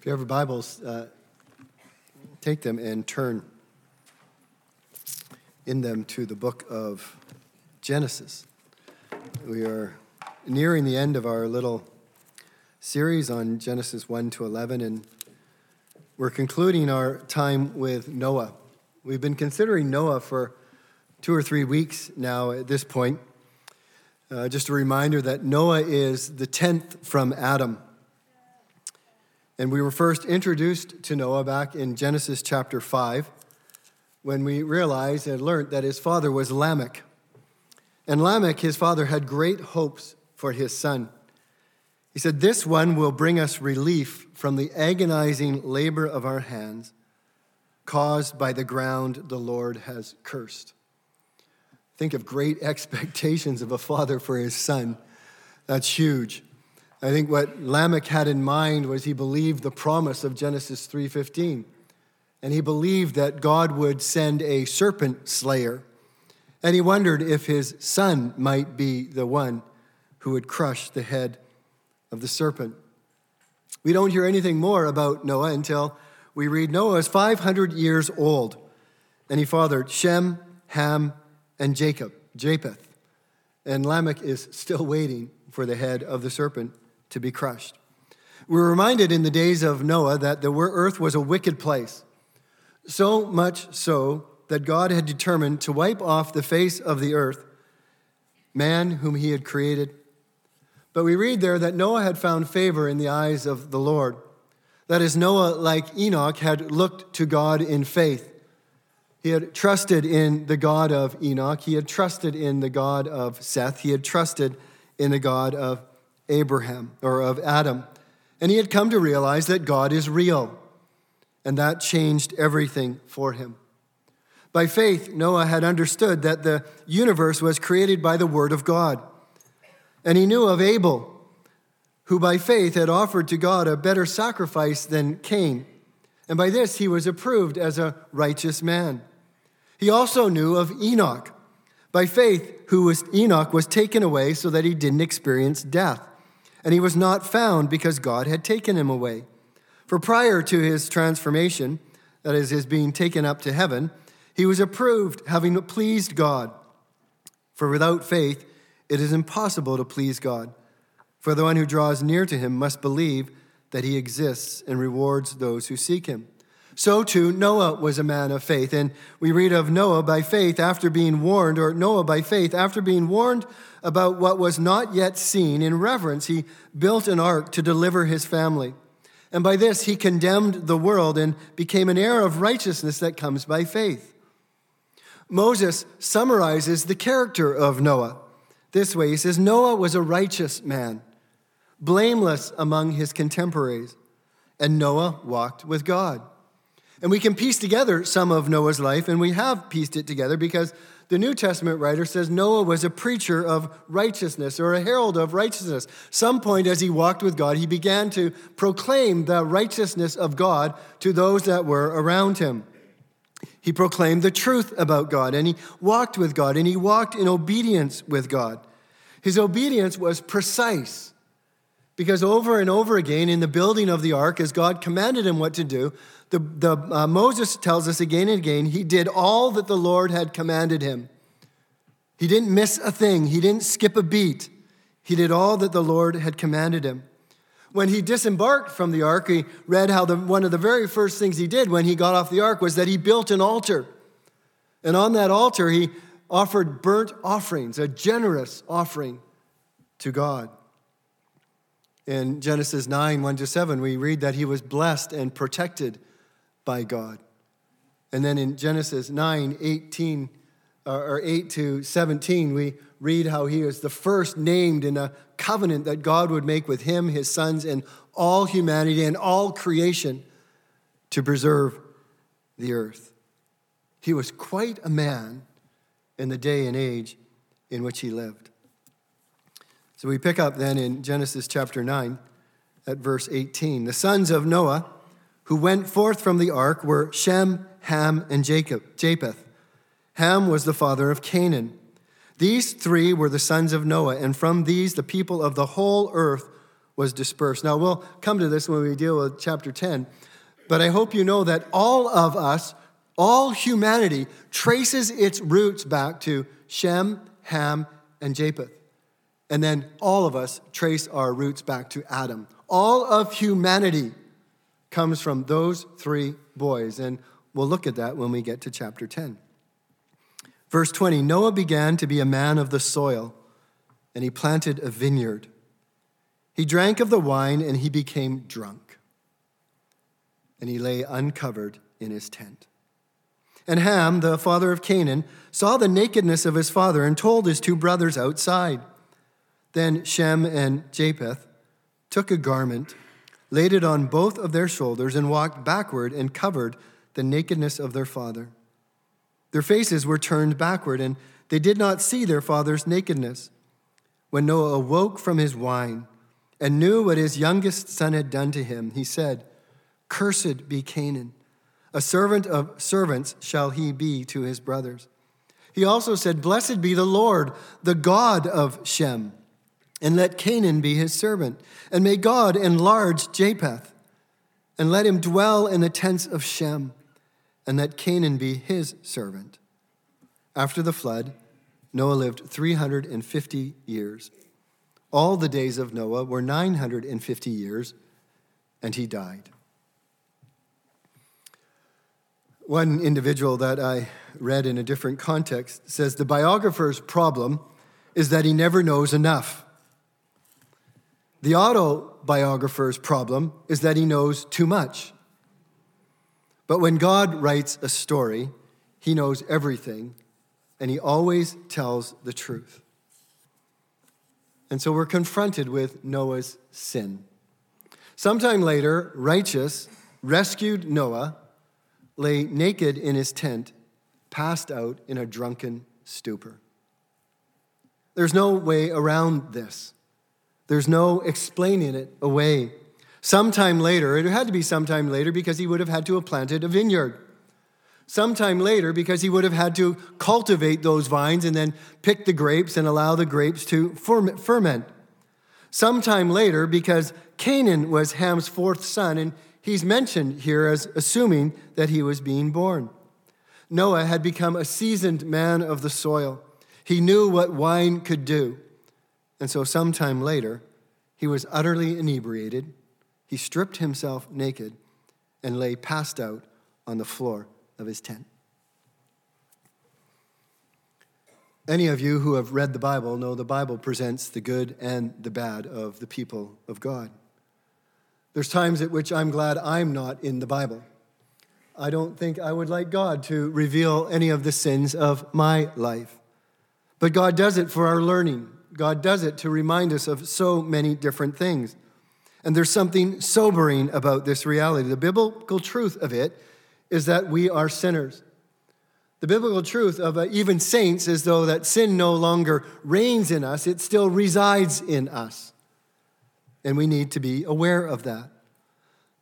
If you have your Bibles, uh, take them and turn in them to the book of Genesis. We are nearing the end of our little series on Genesis 1 to 11, and we're concluding our time with Noah. We've been considering Noah for two or three weeks now at this point. Uh, just a reminder that Noah is the 10th from Adam. And we were first introduced to Noah back in Genesis chapter 5 when we realized and learned that his father was Lamech. And Lamech, his father, had great hopes for his son. He said, This one will bring us relief from the agonizing labor of our hands caused by the ground the Lord has cursed. Think of great expectations of a father for his son. That's huge. I think what Lamech had in mind was he believed the promise of Genesis 3:15. And he believed that God would send a serpent slayer. And he wondered if his son might be the one who would crush the head of the serpent. We don't hear anything more about Noah until we read Noah is 500 years old, and he fathered Shem, Ham, and Jacob, Japheth. And Lamech is still waiting for the head of the serpent to be crushed. We're reminded in the days of Noah that the earth was a wicked place, so much so that God had determined to wipe off the face of the earth man whom he had created. But we read there that Noah had found favor in the eyes of the Lord. That is, Noah, like Enoch, had looked to God in faith. He had trusted in the God of Enoch. He had trusted in the God of Seth. He had trusted in the God of Abraham or of Adam. And he had come to realize that God is real. And that changed everything for him. By faith, Noah had understood that the universe was created by the Word of God. And he knew of Abel, who by faith had offered to God a better sacrifice than Cain. And by this he was approved as a righteous man. He also knew of Enoch, by faith, who was Enoch was taken away so that he didn't experience death and he was not found because God had taken him away. For prior to his transformation, that is, his being taken up to heaven, he was approved, having pleased God. For without faith, it is impossible to please God. For the one who draws near to him must believe that he exists and rewards those who seek him. So too, Noah was a man of faith. And we read of Noah by faith after being warned, or Noah by faith after being warned about what was not yet seen. In reverence, he built an ark to deliver his family. And by this, he condemned the world and became an heir of righteousness that comes by faith. Moses summarizes the character of Noah this way He says, Noah was a righteous man, blameless among his contemporaries, and Noah walked with God. And we can piece together some of Noah's life, and we have pieced it together because the New Testament writer says Noah was a preacher of righteousness or a herald of righteousness. Some point as he walked with God, he began to proclaim the righteousness of God to those that were around him. He proclaimed the truth about God, and he walked with God, and he walked in obedience with God. His obedience was precise. Because over and over again in the building of the ark, as God commanded him what to do, the, the, uh, Moses tells us again and again, he did all that the Lord had commanded him. He didn't miss a thing, he didn't skip a beat. He did all that the Lord had commanded him. When he disembarked from the ark, he read how the, one of the very first things he did when he got off the ark was that he built an altar. And on that altar, he offered burnt offerings, a generous offering to God. In Genesis 9, 1 to 7, we read that he was blessed and protected by God. And then in Genesis 9, 18, uh, or 8 to 17, we read how he is the first named in a covenant that God would make with him, his sons, and all humanity and all creation to preserve the earth. He was quite a man in the day and age in which he lived. So we pick up then in Genesis chapter 9 at verse 18. The sons of Noah who went forth from the ark were Shem, Ham, and Jacob, Japheth. Ham was the father of Canaan. These three were the sons of Noah, and from these the people of the whole earth was dispersed. Now, we'll come to this when we deal with chapter 10, but I hope you know that all of us, all humanity, traces its roots back to Shem, Ham, and Japheth. And then all of us trace our roots back to Adam. All of humanity comes from those three boys. And we'll look at that when we get to chapter 10. Verse 20 Noah began to be a man of the soil, and he planted a vineyard. He drank of the wine, and he became drunk. And he lay uncovered in his tent. And Ham, the father of Canaan, saw the nakedness of his father and told his two brothers outside. Then Shem and Japheth took a garment, laid it on both of their shoulders, and walked backward and covered the nakedness of their father. Their faces were turned backward, and they did not see their father's nakedness. When Noah awoke from his wine and knew what his youngest son had done to him, he said, Cursed be Canaan. A servant of servants shall he be to his brothers. He also said, Blessed be the Lord, the God of Shem and let Canaan be his servant. And may God enlarge Japheth, and let him dwell in the tents of Shem, and let Canaan be his servant. After the flood, Noah lived 350 years. All the days of Noah were 950 years, and he died. One individual that I read in a different context says the biographer's problem is that he never knows enough. The autobiographer's problem is that he knows too much. But when God writes a story, he knows everything, and he always tells the truth. And so we're confronted with Noah's sin. Sometime later, righteous rescued Noah, lay naked in his tent, passed out in a drunken stupor. There's no way around this. There's no explaining it away. Sometime later, it had to be sometime later because he would have had to have planted a vineyard. Sometime later because he would have had to cultivate those vines and then pick the grapes and allow the grapes to ferment. Sometime later because Canaan was Ham's fourth son and he's mentioned here as assuming that he was being born. Noah had become a seasoned man of the soil. He knew what wine could do. And so, sometime later, he was utterly inebriated. He stripped himself naked and lay passed out on the floor of his tent. Any of you who have read the Bible know the Bible presents the good and the bad of the people of God. There's times at which I'm glad I'm not in the Bible. I don't think I would like God to reveal any of the sins of my life. But God does it for our learning. God does it to remind us of so many different things. And there's something sobering about this reality. The biblical truth of it is that we are sinners. The biblical truth of uh, even saints is though that sin no longer reigns in us, it still resides in us. And we need to be aware of that.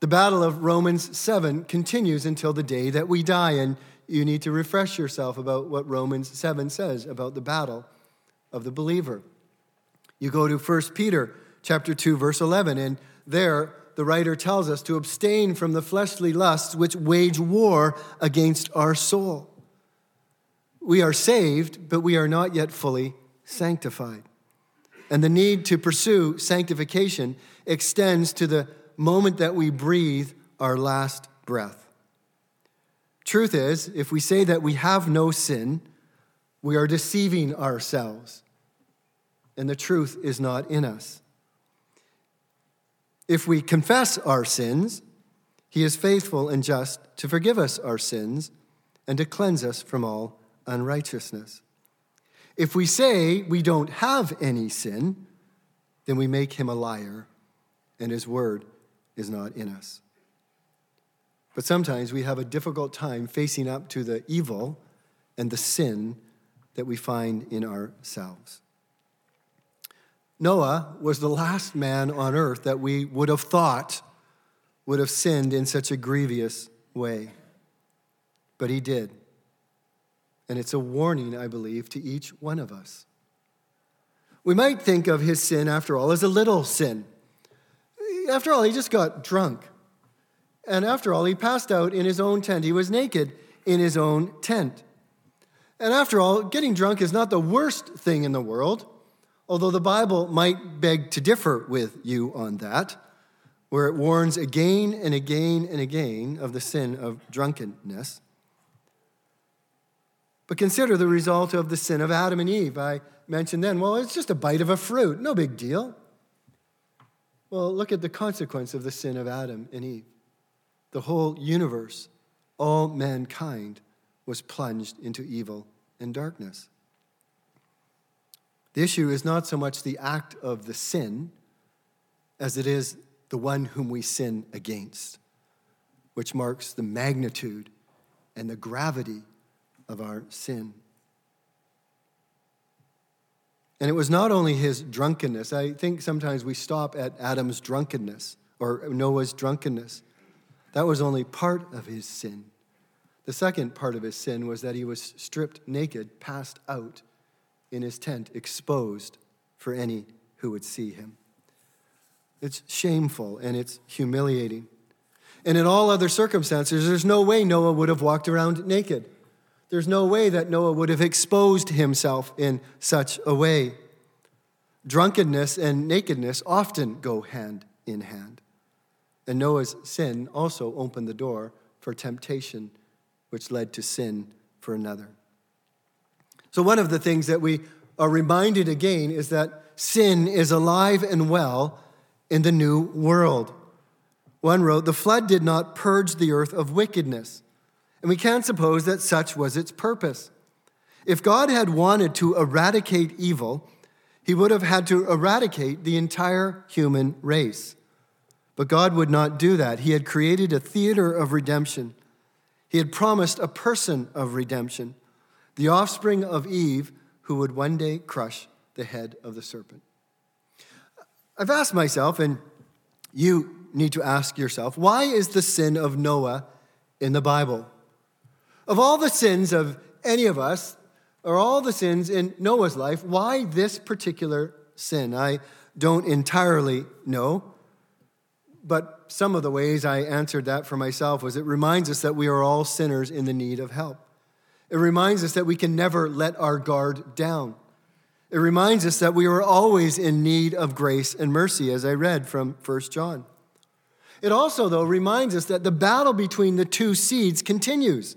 The battle of Romans 7 continues until the day that we die, and you need to refresh yourself about what Romans 7 says about the battle of the believer. You go to 1 Peter chapter 2 verse 11 and there the writer tells us to abstain from the fleshly lusts which wage war against our soul. We are saved, but we are not yet fully sanctified. And the need to pursue sanctification extends to the moment that we breathe our last breath. Truth is, if we say that we have no sin, we are deceiving ourselves and the truth is not in us. If we confess our sins, he is faithful and just to forgive us our sins and to cleanse us from all unrighteousness. If we say we don't have any sin, then we make him a liar, and his word is not in us. But sometimes we have a difficult time facing up to the evil and the sin that we find in ourselves. Noah was the last man on earth that we would have thought would have sinned in such a grievous way. But he did. And it's a warning, I believe, to each one of us. We might think of his sin, after all, as a little sin. after all, he just got drunk. And after all, he passed out in his own tent. He was naked in his own tent. And after all, getting drunk is not the worst thing in the world, although the Bible might beg to differ with you on that, where it warns again and again and again of the sin of drunkenness. But consider the result of the sin of Adam and Eve. I mentioned then, well, it's just a bite of a fruit, no big deal. Well, look at the consequence of the sin of Adam and Eve. The whole universe, all mankind, was plunged into evil and darkness. The issue is not so much the act of the sin as it is the one whom we sin against, which marks the magnitude and the gravity of our sin. And it was not only his drunkenness. I think sometimes we stop at Adam's drunkenness or Noah's drunkenness. That was only part of his sin. The second part of his sin was that he was stripped naked, passed out in his tent, exposed for any who would see him. It's shameful and it's humiliating. And in all other circumstances, there's no way Noah would have walked around naked. There's no way that Noah would have exposed himself in such a way. Drunkenness and nakedness often go hand in hand. And Noah's sin also opened the door for temptation, which led to sin for another. So, one of the things that we are reminded again is that sin is alive and well in the new world. One wrote, The flood did not purge the earth of wickedness and we can't suppose that such was its purpose. If God had wanted to eradicate evil, he would have had to eradicate the entire human race. But God would not do that. He had created a theater of redemption. He had promised a person of redemption, the offspring of Eve, who would one day crush the head of the serpent. I've asked myself, and you need to ask yourself, why is the sin of Noah in the Bible? Of all the sins of any of us, or all the sins in Noah's life, why this particular sin? I don't entirely know, but some of the ways I answered that for myself was it reminds us that we are all sinners in the need of help. It reminds us that we can never let our guard down. It reminds us that we are always in need of grace and mercy, as I read from 1 John. It also, though, reminds us that the battle between the two seeds continues.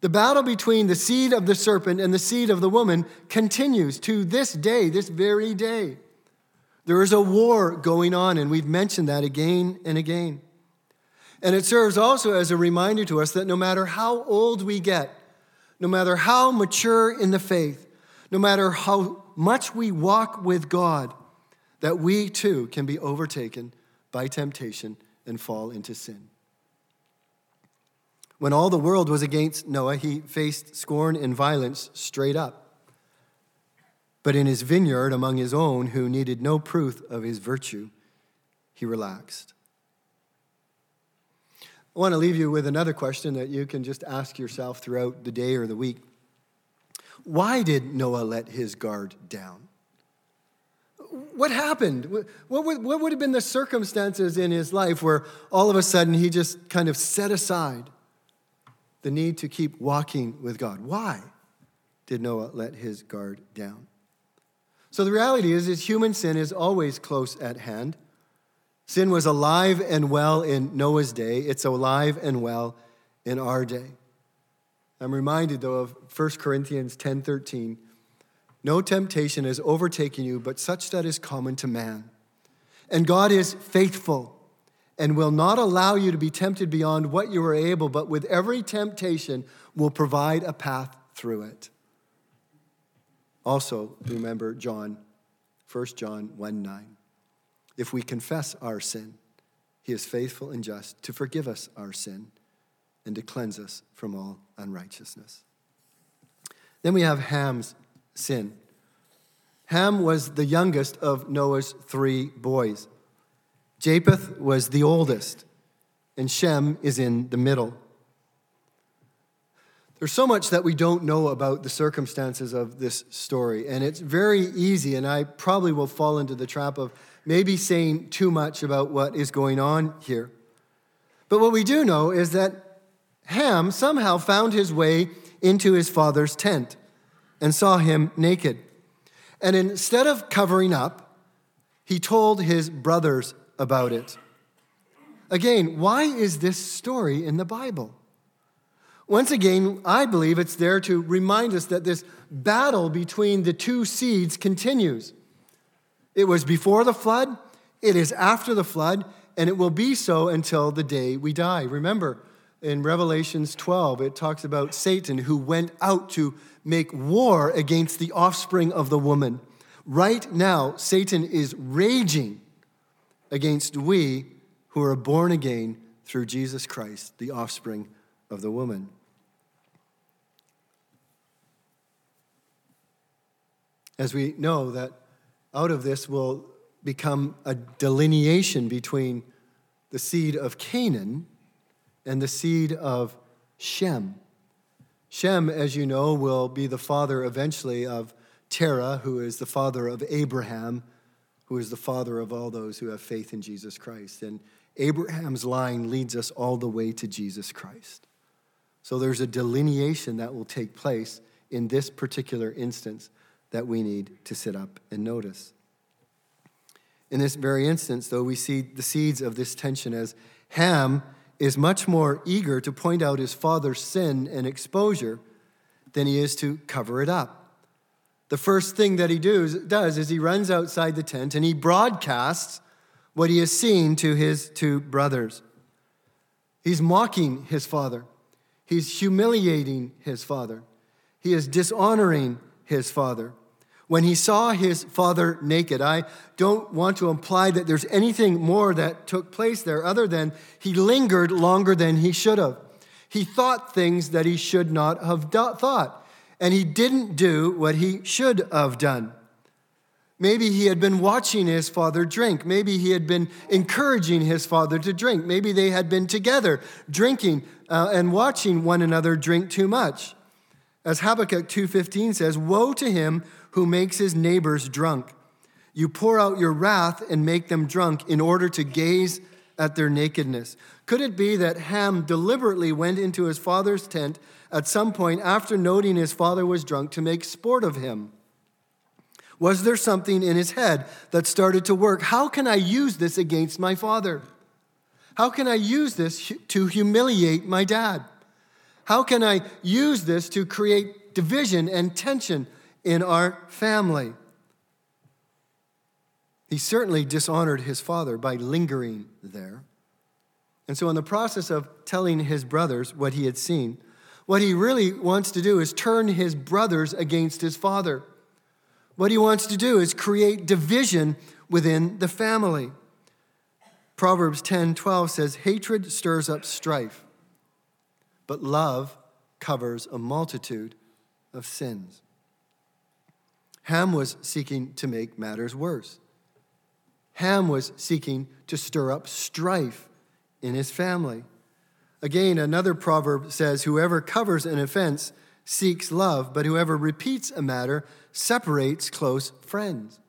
The battle between the seed of the serpent and the seed of the woman continues to this day, this very day. There is a war going on, and we've mentioned that again and again. And it serves also as a reminder to us that no matter how old we get, no matter how mature in the faith, no matter how much we walk with God, that we too can be overtaken by temptation and fall into sin. When all the world was against Noah, he faced scorn and violence straight up. But in his vineyard, among his own, who needed no proof of his virtue, he relaxed. I want to leave you with another question that you can just ask yourself throughout the day or the week. Why did Noah let his guard down? What happened? What would, what would have been the circumstances in his life where all of a sudden he just kind of set aside the need to keep walking with God. Why did Noah let his guard down? So the reality is, is human sin is always close at hand. Sin was alive and well in Noah's day. It's alive and well in our day. I'm reminded though of 1 Corinthians 10:13. No temptation has overtaken you but such that is common to man. And God is faithful and will not allow you to be tempted beyond what you are able, but with every temptation will provide a path through it. Also, remember John, 1 John 1 9. If we confess our sin, he is faithful and just to forgive us our sin and to cleanse us from all unrighteousness. Then we have Ham's sin. Ham was the youngest of Noah's three boys. Japheth was the oldest, and Shem is in the middle. There's so much that we don't know about the circumstances of this story, and it's very easy, and I probably will fall into the trap of maybe saying too much about what is going on here. But what we do know is that Ham somehow found his way into his father's tent and saw him naked. And instead of covering up, he told his brothers about it. Again, why is this story in the Bible? Once again, I believe it's there to remind us that this battle between the two seeds continues. It was before the flood, it is after the flood, and it will be so until the day we die. Remember, in Revelations 12, it talks about Satan who went out to make war against the offspring of the woman. Right now, Satan is raging against we who are born again through Jesus Christ, the offspring of the woman. As we know that out of this will become a delineation between the seed of Canaan and the seed of Shem. Shem, as you know, will be the father eventually of Terah, who is the father of Abraham, who is the father of all those who have faith in Jesus Christ. And Abraham's line leads us all the way to Jesus Christ. So there's a delineation that will take place in this particular instance that we need to sit up and notice. In this very instance, though, we see the seeds of this tension as Ham is much more eager to point out his father's sin and exposure than he is to cover it up. The first thing that he does, does is he runs outside the tent and he broadcasts what he has seen to his two brothers. He's mocking his father, he's humiliating his father, he is dishonoring his father when he saw his father naked. I don't want to imply that there's anything more that took place there other than he lingered longer than he should have. He thought things that he should not have thought, and he didn't do what he should have done. Maybe he had been watching his father drink. Maybe he had been encouraging his father to drink. Maybe they had been together drinking uh, and watching one another drink too much. As Habakkuk 2:15 says, "Woe to him who makes his neighbors drunk. You pour out your wrath and make them drunk in order to gaze at their nakedness. Could it be that Ham deliberately went into his father's tent at some point after noting his father was drunk to make sport of him? Was there something in his head that started to work? How can I use this against my father? How can I use this to humiliate my dad? How can I use this to create division and tension in our family. He certainly dishonored his father by lingering there. And so, in the process of telling his brothers what he had seen, what he really wants to do is turn his brothers against his father. What he wants to do is create division within the family. Proverbs 10 12 says, Hatred stirs up strife, but love covers a multitude of sins. Ham was seeking to make matters worse. Ham was seeking to stir up strife in his family. Again, another proverb says, Whoever covers an offense seeks love, but whoever repeats a matter separates close friends.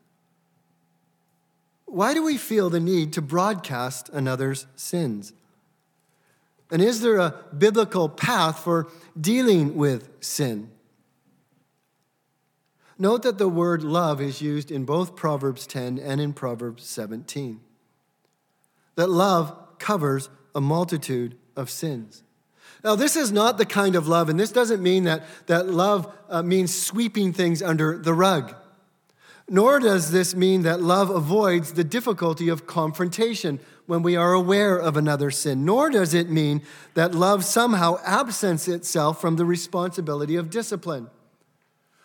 Why do we feel the need to broadcast another's sins? And is there a biblical path for dealing with sin? Note that the word love is used in both Proverbs 10 and in Proverbs 17. That love covers a multitude of sins. Now, this is not the kind of love, and this doesn't mean that, that love uh, means sweeping things under the rug. Nor does this mean that love avoids the difficulty of confrontation when we are aware of another sin. Nor does it mean that love somehow absents itself from the responsibility of discipline.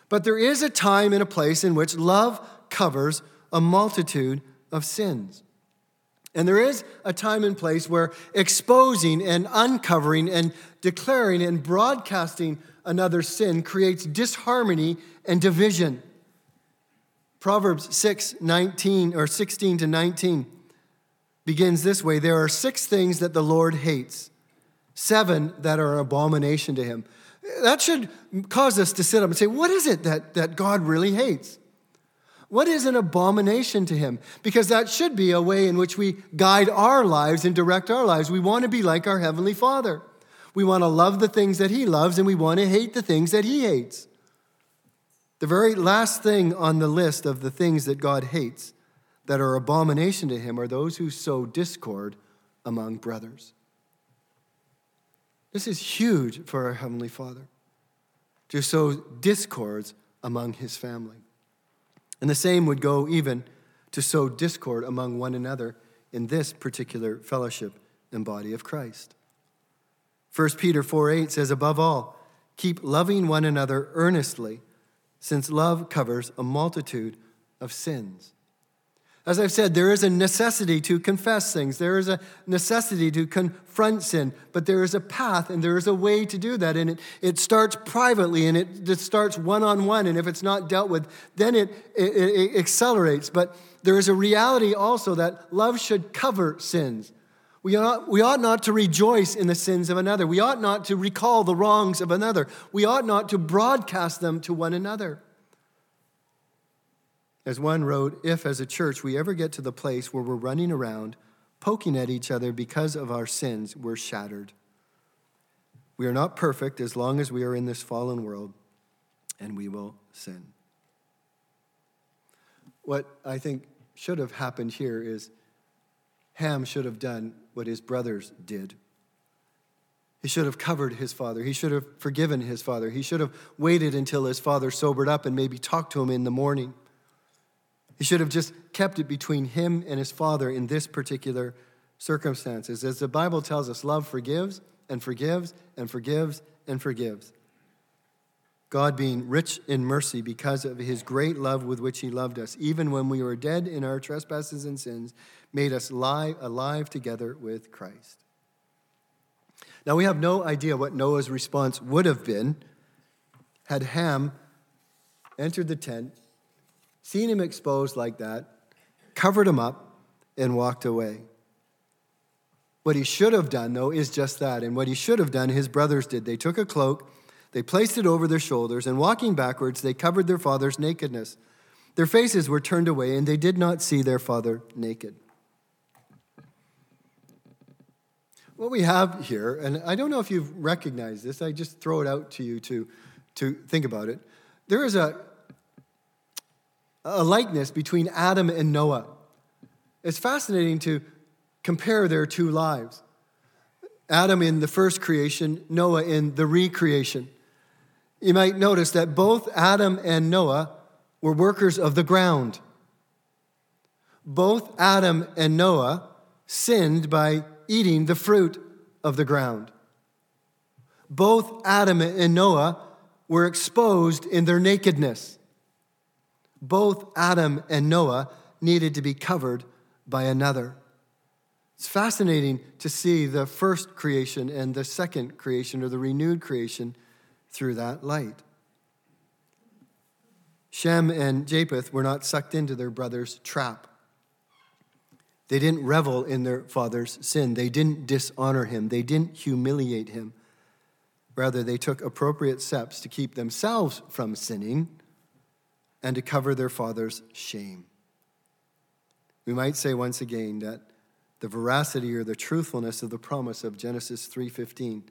But there is a time and a place in which love covers a multitude of sins. And there is a time and place where exposing and uncovering and declaring and broadcasting another sin creates disharmony and division. Proverbs 6, 19 or 16 to 19 begins this way There are six things that the Lord hates, seven that are an abomination to him. That should cause us to sit up and say, what is it that, that God really hates? What is an abomination to him? Because that should be a way in which we guide our lives and direct our lives. We want to be like our Heavenly Father. We want to love the things that He loves and we want to hate the things that He hates. The very last thing on the list of the things that God hates that are abomination to Him are those who sow discord among brothers. This is huge for our Heavenly Father to sow discords among His family. And the same would go even to sow discord among one another in this particular fellowship and body of Christ. 1 Peter 4 8 says, Above all, keep loving one another earnestly, since love covers a multitude of sins. As I've said, there is a necessity to confess things. There is a necessity to confront sin, but there is a path and there is a way to do that. And it, it starts privately and it, it starts one on one. And if it's not dealt with, then it, it, it accelerates. But there is a reality also that love should cover sins. We ought, we ought not to rejoice in the sins of another. We ought not to recall the wrongs of another. We ought not to broadcast them to one another. As one wrote, if as a church we ever get to the place where we're running around poking at each other because of our sins, we're shattered. We are not perfect as long as we are in this fallen world, and we will sin. What I think should have happened here is Ham should have done what his brothers did. He should have covered his father. He should have forgiven his father. He should have waited until his father sobered up and maybe talked to him in the morning. He should have just kept it between him and his father in this particular circumstances. As the Bible tells us, love forgives and forgives and forgives and forgives. God being rich in mercy because of his great love with which he loved us, even when we were dead in our trespasses and sins, made us lie alive together with Christ. Now, we have no idea what Noah's response would have been had Ham entered the tent seen him exposed like that, covered him up, and walked away. What he should have done, though, is just that. And what he should have done, his brothers did. They took a cloak, they placed it over their shoulders, and walking backwards, they covered their father's nakedness. Their faces were turned away, and they did not see their father naked. What we have here, and I don't know if you've recognized this, I just throw it out to you to, to think about it. There is a, a likeness between Adam and Noah. It's fascinating to compare their two lives Adam in the first creation, Noah in the recreation. You might notice that both Adam and Noah were workers of the ground. Both Adam and Noah sinned by eating the fruit of the ground. Both Adam and Noah were exposed in their nakedness both Adam and Noah needed to be covered by another. It's fascinating to see the first creation and the second creation or the renewed creation through that light. Shem and Japheth were not sucked into their brother's trap. They didn't revel in their father's sin. They didn't dishonor him. They didn't humiliate him. Rather, they took appropriate steps to keep themselves from sinning and to cover their father's shame. We might say once again that the veracity or the truthfulness of the promise of Genesis 3:15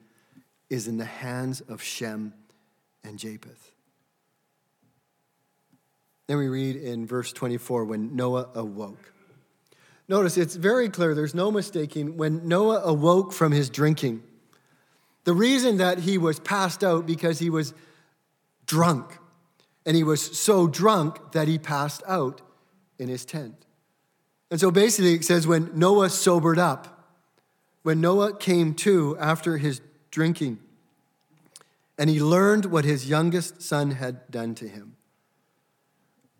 is in the hands of Shem and Japheth. Then we read in verse 24 when Noah awoke. Notice it's very clear, there's no mistaking. When Noah awoke from his drinking, the reason that he was passed out because he was drunk and he was so drunk that he passed out in his tent. And so basically, it says when Noah sobered up, when Noah came to after his drinking, and he learned what his youngest son had done to him.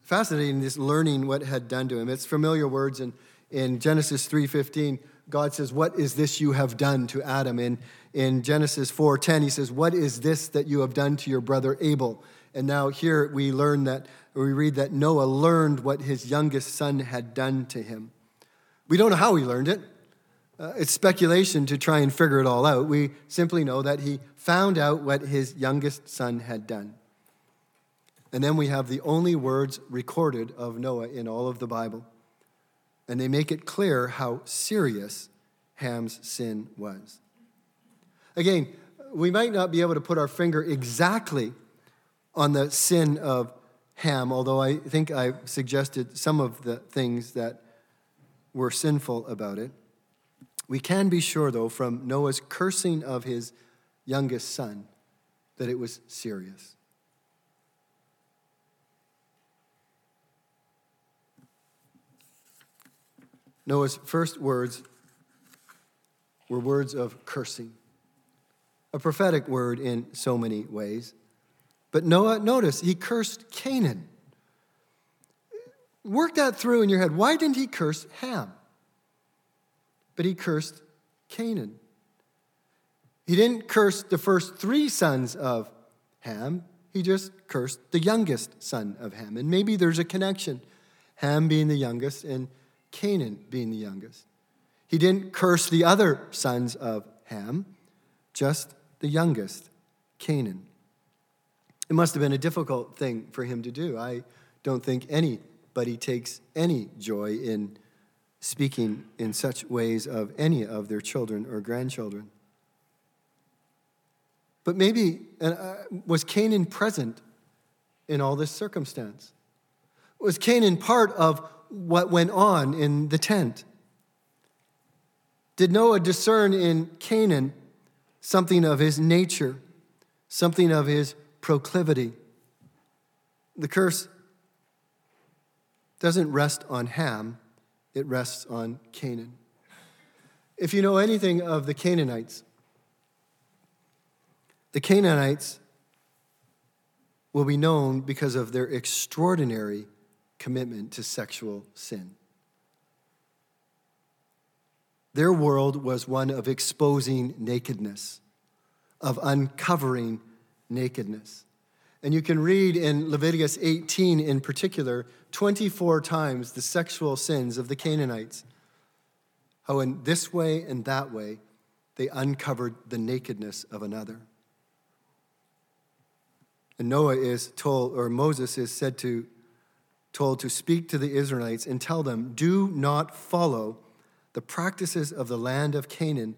Fascinating, this learning what had done to him. It's familiar words in, in Genesis 3.15. God says, What is this you have done to Adam? In, in Genesis 4.10, he says, What is this that you have done to your brother Abel? And now here we learn that, we read that Noah learned what his youngest son had done to him. We don't know how he learned it. Uh, it's speculation to try and figure it all out. We simply know that he found out what his youngest son had done. And then we have the only words recorded of Noah in all of the Bible. And they make it clear how serious Ham's sin was. Again, we might not be able to put our finger exactly on the sin of Ham, although I think I suggested some of the things that were sinful about it. We can be sure, though, from Noah's cursing of his youngest son, that it was serious. Noah's first words were words of cursing, a prophetic word in so many ways. But Noah, notice, he cursed Canaan. Work that through in your head. Why didn't he curse Ham? But he cursed Canaan. He didn't curse the first three sons of Ham, he just cursed the youngest son of Ham. And maybe there's a connection Ham being the youngest and Canaan being the youngest. He didn't curse the other sons of Ham, just the youngest, Canaan. It must have been a difficult thing for him to do. I don't think anybody takes any joy in speaking in such ways of any of their children or grandchildren. But maybe uh, was Canaan present in all this circumstance? Was Canaan part of what went on in the tent? Did Noah discern in Canaan something of his nature, something of his proclivity? The curse doesn't rest on Ham, it rests on Canaan. If you know anything of the Canaanites, the Canaanites will be known because of their extraordinary commitment to sexual sin. Their world was one of exposing nakedness, of uncovering nakedness. And you can read in Leviticus 18 in particular 24 times the sexual sins of the Canaanites. How, in this way and that way, they uncovered the nakedness of another. And Noah is told, or Moses is said to told to speak to the Israelites and tell them, Do not follow the practices of the land of Canaan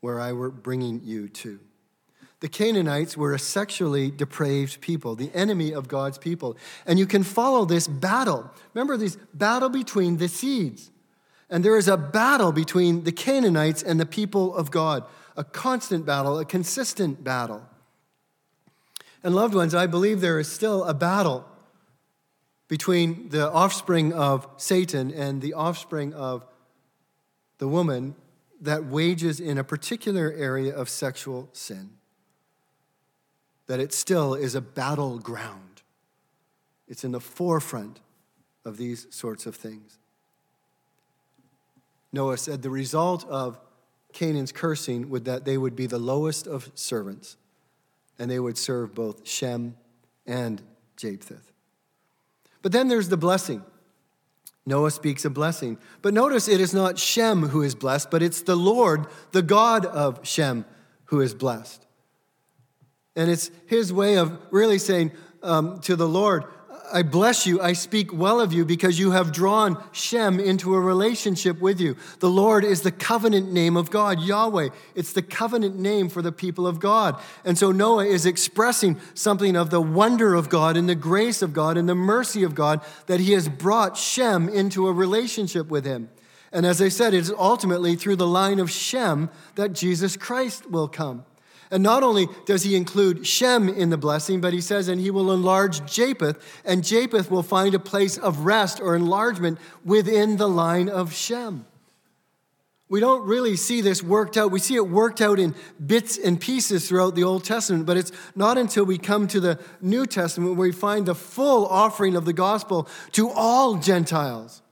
where I were bringing you to. The Canaanites were a sexually depraved people, the enemy of God's people. And you can follow this battle. Remember this battle between the seeds. And there is a battle between the Canaanites and the people of God, a constant battle, a consistent battle. And loved ones, I believe there is still a battle between the offspring of Satan and the offspring of the woman that wages in a particular area of sexual sin. That it still is a battleground. It's in the forefront of these sorts of things. Noah said the result of Canaan's cursing would that they would be the lowest of servants, and they would serve both Shem and Japheth. But then there's the blessing. Noah speaks a blessing. But notice it is not Shem who is blessed, but it's the Lord, the God of Shem, who is blessed. And it's his way of really saying um, to the Lord, I bless you, I speak well of you because you have drawn Shem into a relationship with you. The Lord is the covenant name of God, Yahweh. It's the covenant name for the people of God. And so Noah is expressing something of the wonder of God and the grace of God and the mercy of God that he has brought Shem into a relationship with him. And as I said, it's ultimately through the line of Shem that Jesus Christ will come. And not only does he include Shem in the blessing, but he says, and he will enlarge Japheth, and Japheth will find a place of rest or enlargement within the line of Shem. We don't really see this worked out. We see it worked out in bits and pieces throughout the Old Testament, but it's not until we come to the New Testament where we find the full offering of the gospel to all Gentiles,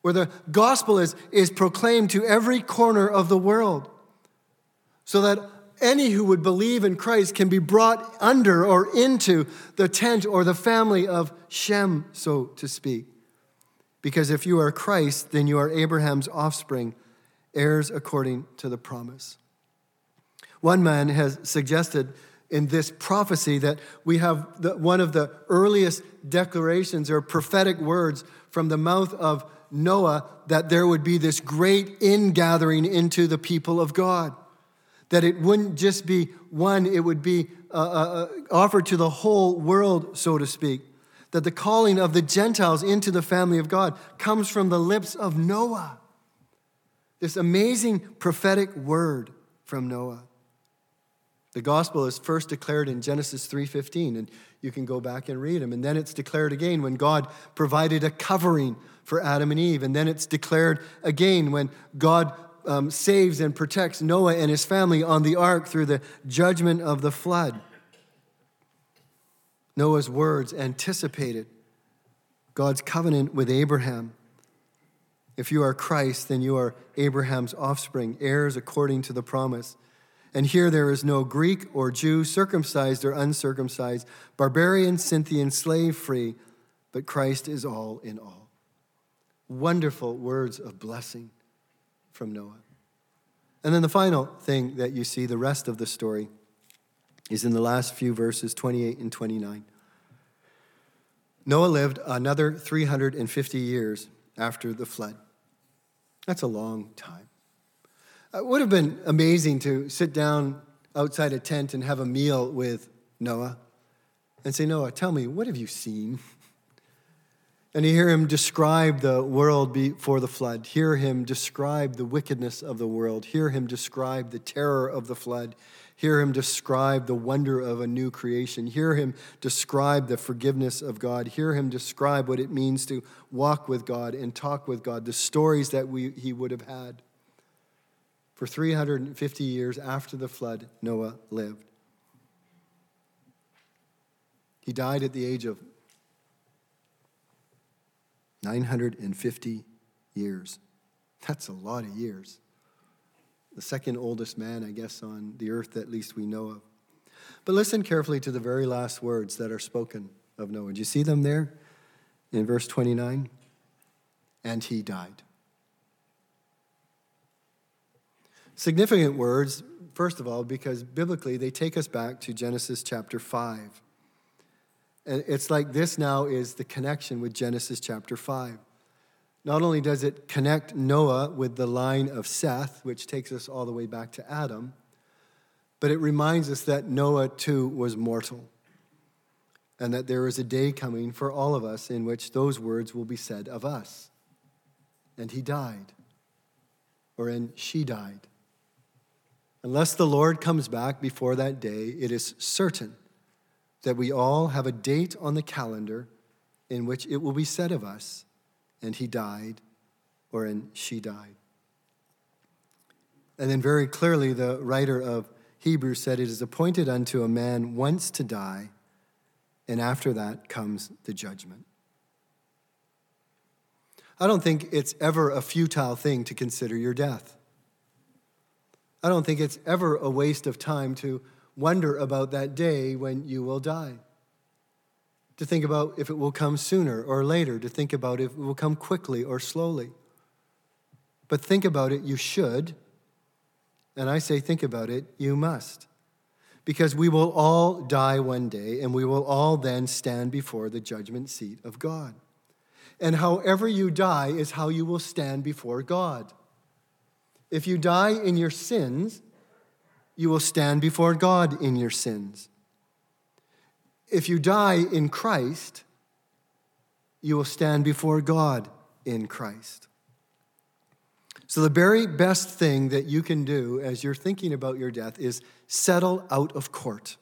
where the gospel is, is proclaimed to every corner of the world, so that any who would believe in Christ can be brought under or into the tent or the family of Shem, so to speak. Because if you are Christ, then you are Abraham's offspring, heirs according to the promise. One man has suggested in this prophecy that we have the, one of the earliest declarations or prophetic words from the mouth of Noah that there would be this great ingathering into the people of God. That it wouldn't just be one, it would be uh, uh, uh, offered to the whole world, so to speak. That the calling of the Gentiles into the family of God comes from the lips of Noah. This amazing prophetic word from Noah. The gospel is first declared in Genesis 3:15 and you can go back and read them and then it's declared again when God provided a covering for Adam and Eve and then it's declared again when God um, saves and protects Noah and his family on the ark through the judgment of the flood. Noah's words anticipated God's covenant with Abraham. If you are Christ, then you are Abraham's offspring, heirs according to the promise. And here there is no Greek or Jew, circumcised or uncircumcised, barbarian, Scythian, slave free, but Christ is all in all. Wonderful words of blessing from Noah. And then the final thing that you see, the rest of the story, is in the last few verses 28 and 29. Noah lived another 350 years after the flood. That's a long time. It would have been amazing to sit down outside a tent and have a meal with Noah and say, Noah, tell me, what have you seen? And you hear him describe the world before the flood, hear him describe the wickedness of the world, hear him describe the terror of the flood, hear him describe the wonder of a new creation, hear him describe the forgiveness of God, hear him describe what it means to walk with God and talk with God, the stories that we, he would have had. For 350 years after the flood, Noah lived. He died at the age of 950 years. That's a lot of years. The second oldest man, I guess, on the earth, at least we know of. But listen carefully to the very last words that are spoken of Noah. Do you see them there in verse 29? And he died. Significant words, first of all, because biblically they take us back to Genesis chapter 5. It's like this now is the connection with Genesis chapter 5. Not only does it connect Noah with the line of Seth, which takes us all the way back to Adam, but it reminds us that Noah too was mortal and that there is a day coming for all of us in which those words will be said of us. And he died, or and she died. Unless the Lord comes back before that day, it is certain that we all have a date on the calendar in which it will be said of us, and he died, or and she died. And then, very clearly, the writer of Hebrews said, It is appointed unto a man once to die, and after that comes the judgment. I don't think it's ever a futile thing to consider your death. I don't think it's ever a waste of time to wonder about that day when you will die. To think about if it will come sooner or later, to think about if it will come quickly or slowly. But think about it, you should. And I say, think about it, you must. Because we will all die one day, and we will all then stand before the judgment seat of God. And however you die is how you will stand before God. If you die in your sins, you will stand before God in your sins. If you die in Christ, you will stand before God in Christ. So, the very best thing that you can do as you're thinking about your death is settle out of court.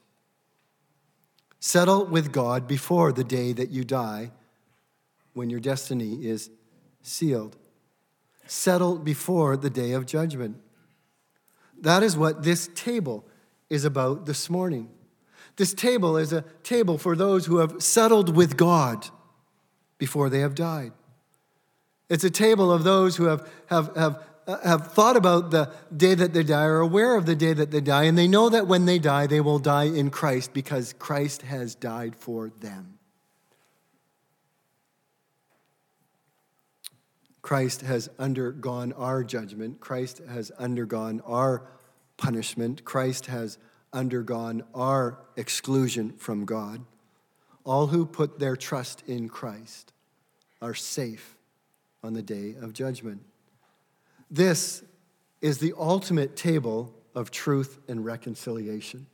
Settle with God before the day that you die when your destiny is sealed Settle before the day of judgment. That is what this table is about this morning. This table is a table for those who have settled with God before they have died. It's a table of those who have, have, have, have thought about the day that they die, are aware of the day that they die, and they know that when they die, they will die in Christ because Christ has died for them. Christ has undergone our judgment. Christ has undergone our punishment. Christ has undergone our exclusion from God. All who put their trust in Christ are safe on the day of judgment. This is the ultimate table of truth and reconciliation.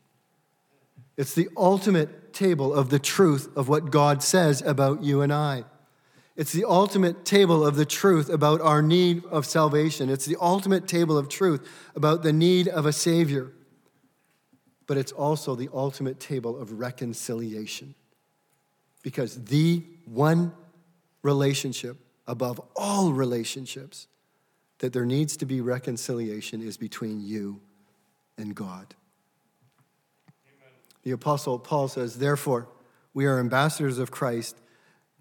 It's the ultimate table of the truth of what God says about you and I. It's the ultimate table of the truth about our need of salvation. It's the ultimate table of truth about the need of a Savior. But it's also the ultimate table of reconciliation. Because the one relationship above all relationships that there needs to be reconciliation is between you and God. Amen. The Apostle Paul says, Therefore, we are ambassadors of Christ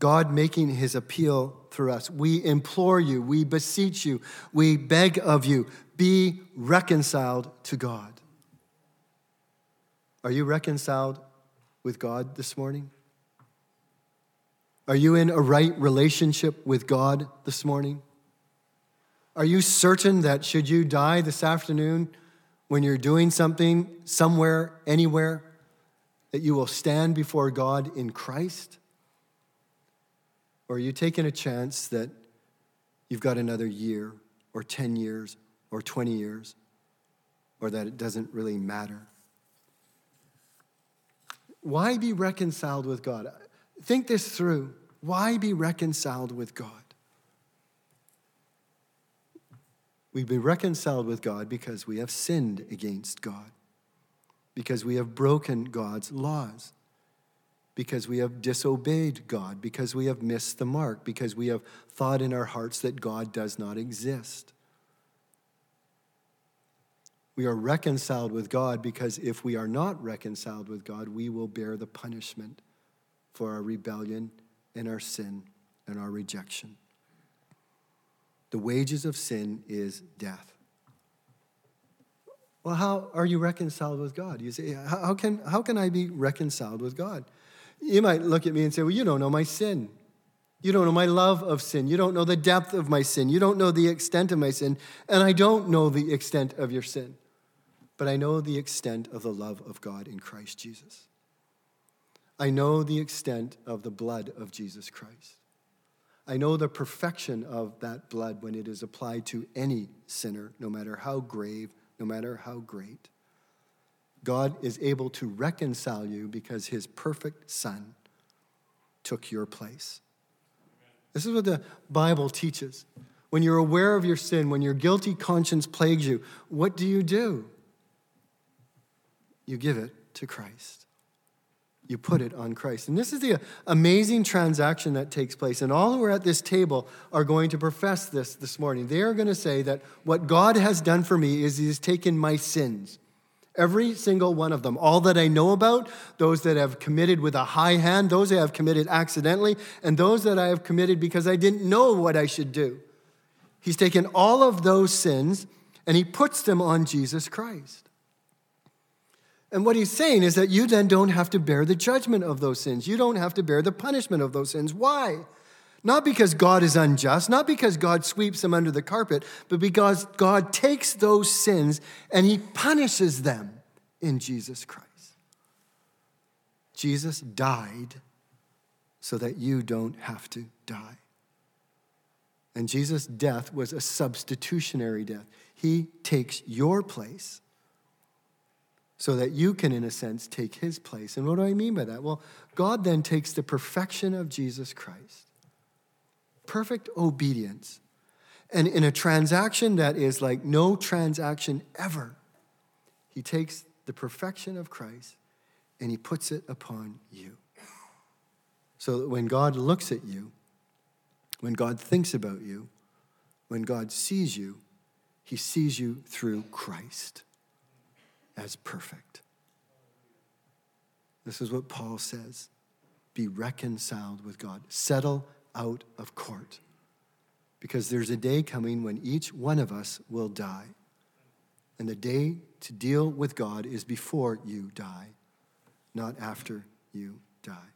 God making his appeal through us. We implore you, we beseech you, we beg of you, be reconciled to God. Are you reconciled with God this morning? Are you in a right relationship with God this morning? Are you certain that should you die this afternoon when you're doing something somewhere, anywhere, that you will stand before God in Christ? Or are you taking a chance that you've got another year or 10 years or 20 years or that it doesn't really matter? Why be reconciled with God? Think this through. Why be reconciled with God? We be reconciled with God because we have sinned against God, because we have broken God's laws because we have disobeyed God, because we have missed the mark, because we have thought in our hearts that God does not exist. We are reconciled with God because if we are not reconciled with God, we will bear the punishment for our rebellion and our sin and our rejection. The wages of sin is death. Well, how are you reconciled with God? You say, how can, how can I be reconciled with God? You might look at me and say, Well, you don't know my sin. You don't know my love of sin. You don't know the depth of my sin. You don't know the extent of my sin. And I don't know the extent of your sin. But I know the extent of the love of God in Christ Jesus. I know the extent of the blood of Jesus Christ. I know the perfection of that blood when it is applied to any sinner, no matter how grave, no matter how great. God is able to reconcile you because his perfect son took your place. This is what the Bible teaches. When you're aware of your sin, when your guilty conscience plagues you, what do you do? You give it to Christ. You put it on Christ. And this is the amazing transaction that takes place. And all who are at this table are going to profess this this morning. They are going to say that what God has done for me is He has taken my sins Every single one of them. All that I know about, those that have committed with a high hand, those that have committed accidentally, and those that I have committed because I didn't know what I should do. He's taken all of those sins and he puts them on Jesus Christ. And what he's saying is that you then don't have to bear the judgment of those sins. You don't have to bear the punishment of those sins. Why? Not because God is unjust, not because God sweeps them under the carpet, but because God takes those sins and he punishes them in Jesus Christ. Jesus died so that you don't have to die. And Jesus' death was a substitutionary death. He takes your place so that you can, in a sense, take his place. And what do I mean by that? Well, God then takes the perfection of Jesus Christ perfect obedience. And in a transaction that is like no transaction ever, he takes the perfection of Christ and he puts it upon you. So that when God looks at you, when God thinks about you, when God sees you, he sees you through Christ as perfect. This is what Paul says be reconciled with God, settle out of court. Because there's a day coming when each one of us will die. And the day to deal with God is before you die, not after you die.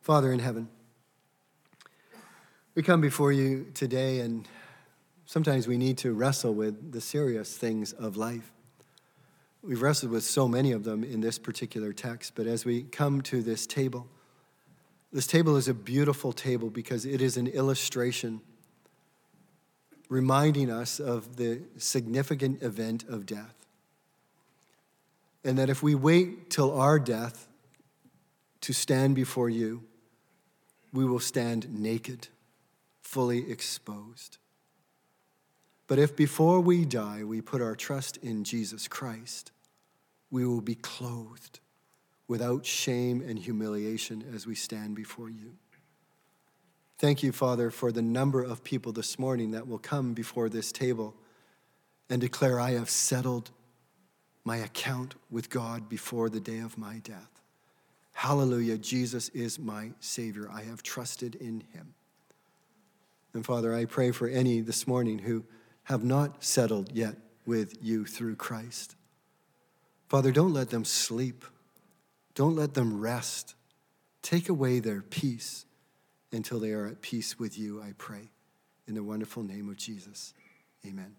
Father in heaven, we come before you today, and sometimes we need to wrestle with the serious things of life. We've wrestled with so many of them in this particular text, but as we come to this table, this table is a beautiful table because it is an illustration reminding us of the significant event of death. And that if we wait till our death to stand before you, we will stand naked, fully exposed. But if before we die we put our trust in Jesus Christ, we will be clothed without shame and humiliation as we stand before you. Thank you, Father, for the number of people this morning that will come before this table and declare, I have settled my account with God before the day of my death. Hallelujah, Jesus is my Savior. I have trusted in Him. And Father, I pray for any this morning who have not settled yet with you through Christ. Father, don't let them sleep. Don't let them rest. Take away their peace until they are at peace with you, I pray. In the wonderful name of Jesus, amen.